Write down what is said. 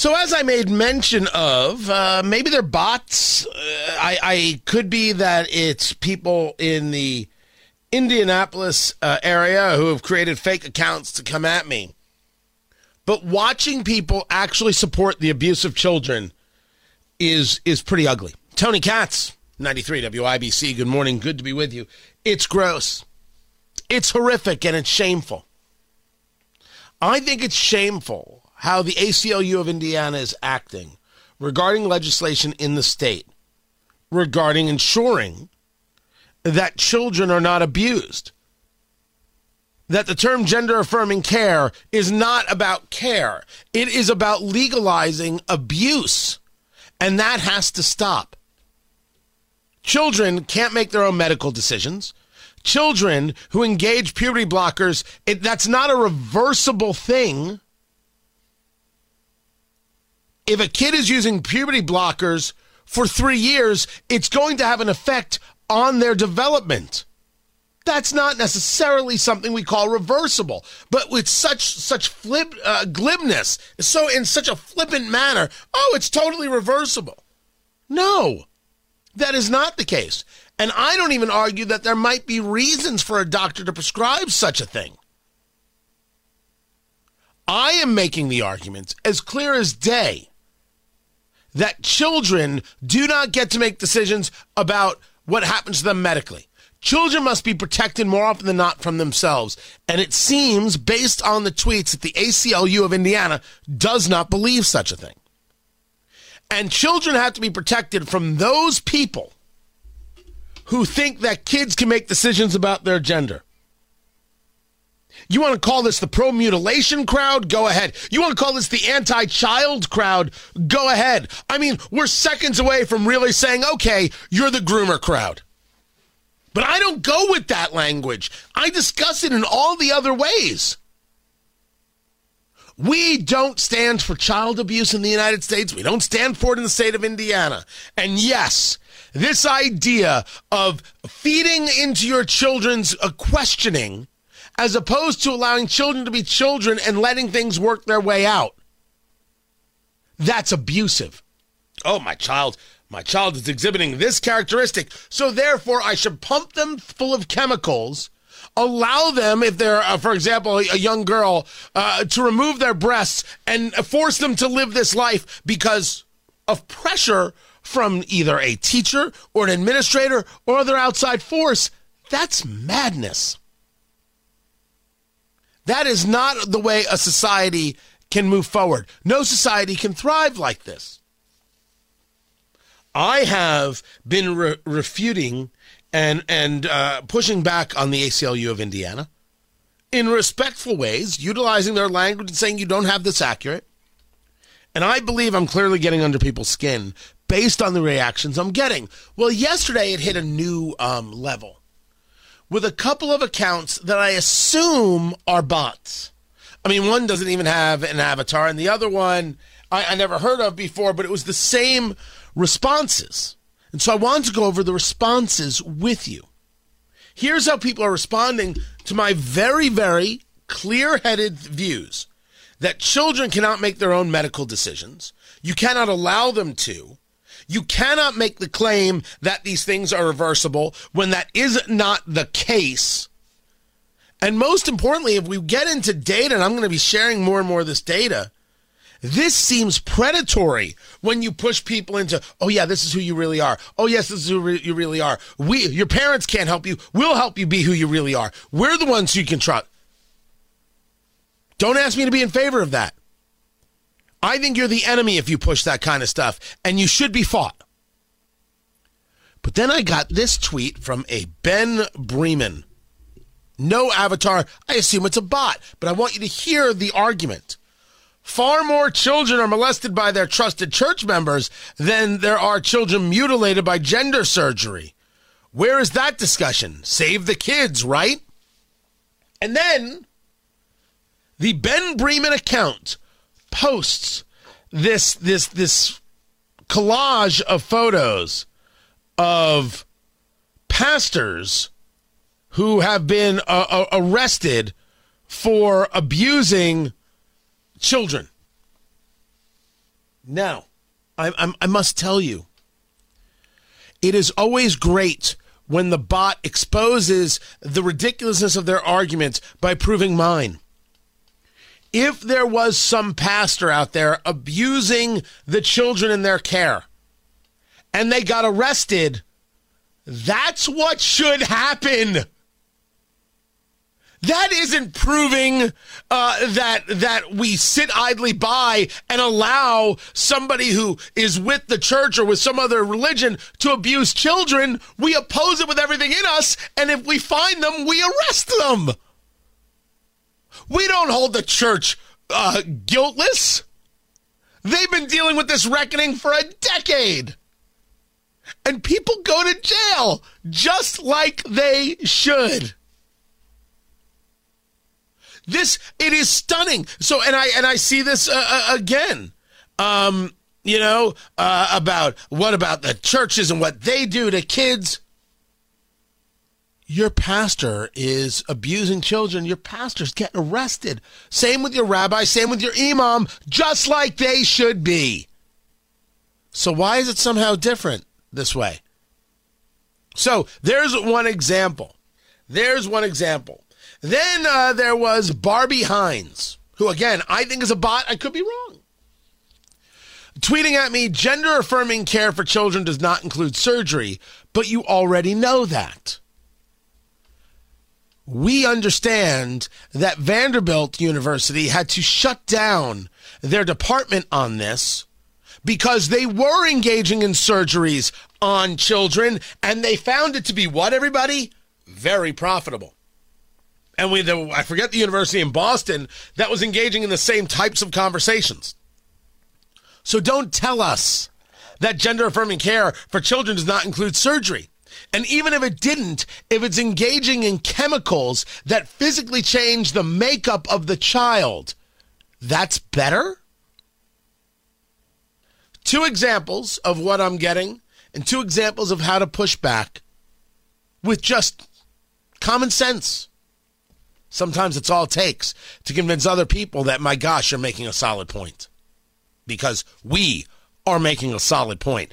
So, as I made mention of, uh, maybe they're bots. Uh, I, I could be that it's people in the Indianapolis uh, area who have created fake accounts to come at me. But watching people actually support the abuse of children is is pretty ugly. Tony Katz, 93 WIBC. Good morning. Good to be with you. It's gross. It's horrific and it's shameful. I think it's shameful how the ACLU of Indiana is acting regarding legislation in the state regarding ensuring that children are not abused. That the term gender affirming care is not about care, it is about legalizing abuse. And that has to stop. Children can't make their own medical decisions. Children who engage puberty blockers, it, that's not a reversible thing. If a kid is using puberty blockers for three years, it's going to have an effect on their development. That's not necessarily something we call reversible, but with such such flip uh, glibness, so in such a flippant manner, oh, it's totally reversible. No, that is not the case. And I don't even argue that there might be reasons for a doctor to prescribe such a thing. I am making the argument as clear as day that children do not get to make decisions about what happens to them medically. Children must be protected more often than not from themselves. And it seems, based on the tweets, that the ACLU of Indiana does not believe such a thing. And children have to be protected from those people who think that kids can make decisions about their gender. You want to call this the pro mutilation crowd? Go ahead. You want to call this the anti child crowd? Go ahead. I mean, we're seconds away from really saying, okay, you're the groomer crowd. But I don't go with that language. I discuss it in all the other ways. We don't stand for child abuse in the United States. We don't stand for it in the state of Indiana. And yes, this idea of feeding into your children's uh, questioning as opposed to allowing children to be children and letting things work their way out. That's abusive. Oh, my child, my child is exhibiting this characteristic, so therefore I should pump them full of chemicals. Allow them, if they're, uh, for example, a young girl, uh, to remove their breasts and force them to live this life because of pressure from either a teacher or an administrator or other outside force. That's madness. That is not the way a society can move forward. No society can thrive like this. I have been re- refuting and and uh, pushing back on the ACLU of Indiana in respectful ways, utilizing their language and saying you don't have this accurate. And I believe I'm clearly getting under people's skin based on the reactions I'm getting. Well, yesterday it hit a new um, level with a couple of accounts that I assume are bots. I mean, one doesn't even have an avatar, and the other one I, I never heard of before, but it was the same responses. And so I wanted to go over the responses with you. Here's how people are responding to my very, very clear headed views that children cannot make their own medical decisions. You cannot allow them to. You cannot make the claim that these things are reversible when that is not the case. And most importantly, if we get into data, and I'm going to be sharing more and more of this data, this seems predatory when you push people into, oh yeah, this is who you really are. Oh yes, this is who re- you really are. We, your parents can't help you. We'll help you be who you really are. We're the ones you can trust. Don't ask me to be in favor of that. I think you're the enemy if you push that kind of stuff, and you should be fought. But then I got this tweet from a Ben Bremen. No avatar. I assume it's a bot, but I want you to hear the argument. far more children are molested by their trusted church members than there are children mutilated by gender surgery. Where is that discussion? Save the kids, right? And then the Ben Bremen account posts this this this collage of photos of pastors who have been uh, uh, arrested for abusing children. Now, I, I, I must tell you, it is always great when the bot exposes the ridiculousness of their arguments by proving mine. If there was some pastor out there abusing the children in their care and they got arrested, that's what should happen. That isn't proving uh, that that we sit idly by and allow somebody who is with the church or with some other religion to abuse children. We oppose it with everything in us, and if we find them, we arrest them. We don't hold the church uh, guiltless. They've been dealing with this reckoning for a decade. And people go to jail just like they should. This it is stunning. So and I and I see this uh, uh, again. Um, you know, uh, about what about the churches and what they do to kids. Your pastor is abusing children. Your pastor's getting arrested. Same with your rabbi, same with your imam, just like they should be. So why is it somehow different this way? So there's one example. There's one example. Then uh, there was Barbie Hines, who, again, I think is a bot. I could be wrong. Tweeting at me, gender affirming care for children does not include surgery, but you already know that. We understand that Vanderbilt University had to shut down their department on this because they were engaging in surgeries on children and they found it to be what, everybody? Very profitable and we the, I forget the university in Boston that was engaging in the same types of conversations. So don't tell us that gender affirming care for children does not include surgery. And even if it didn't, if it's engaging in chemicals that physically change the makeup of the child, that's better? Two examples of what I'm getting and two examples of how to push back with just common sense. Sometimes it's all it takes to convince other people that, my gosh, you're making a solid point. Because we are making a solid point.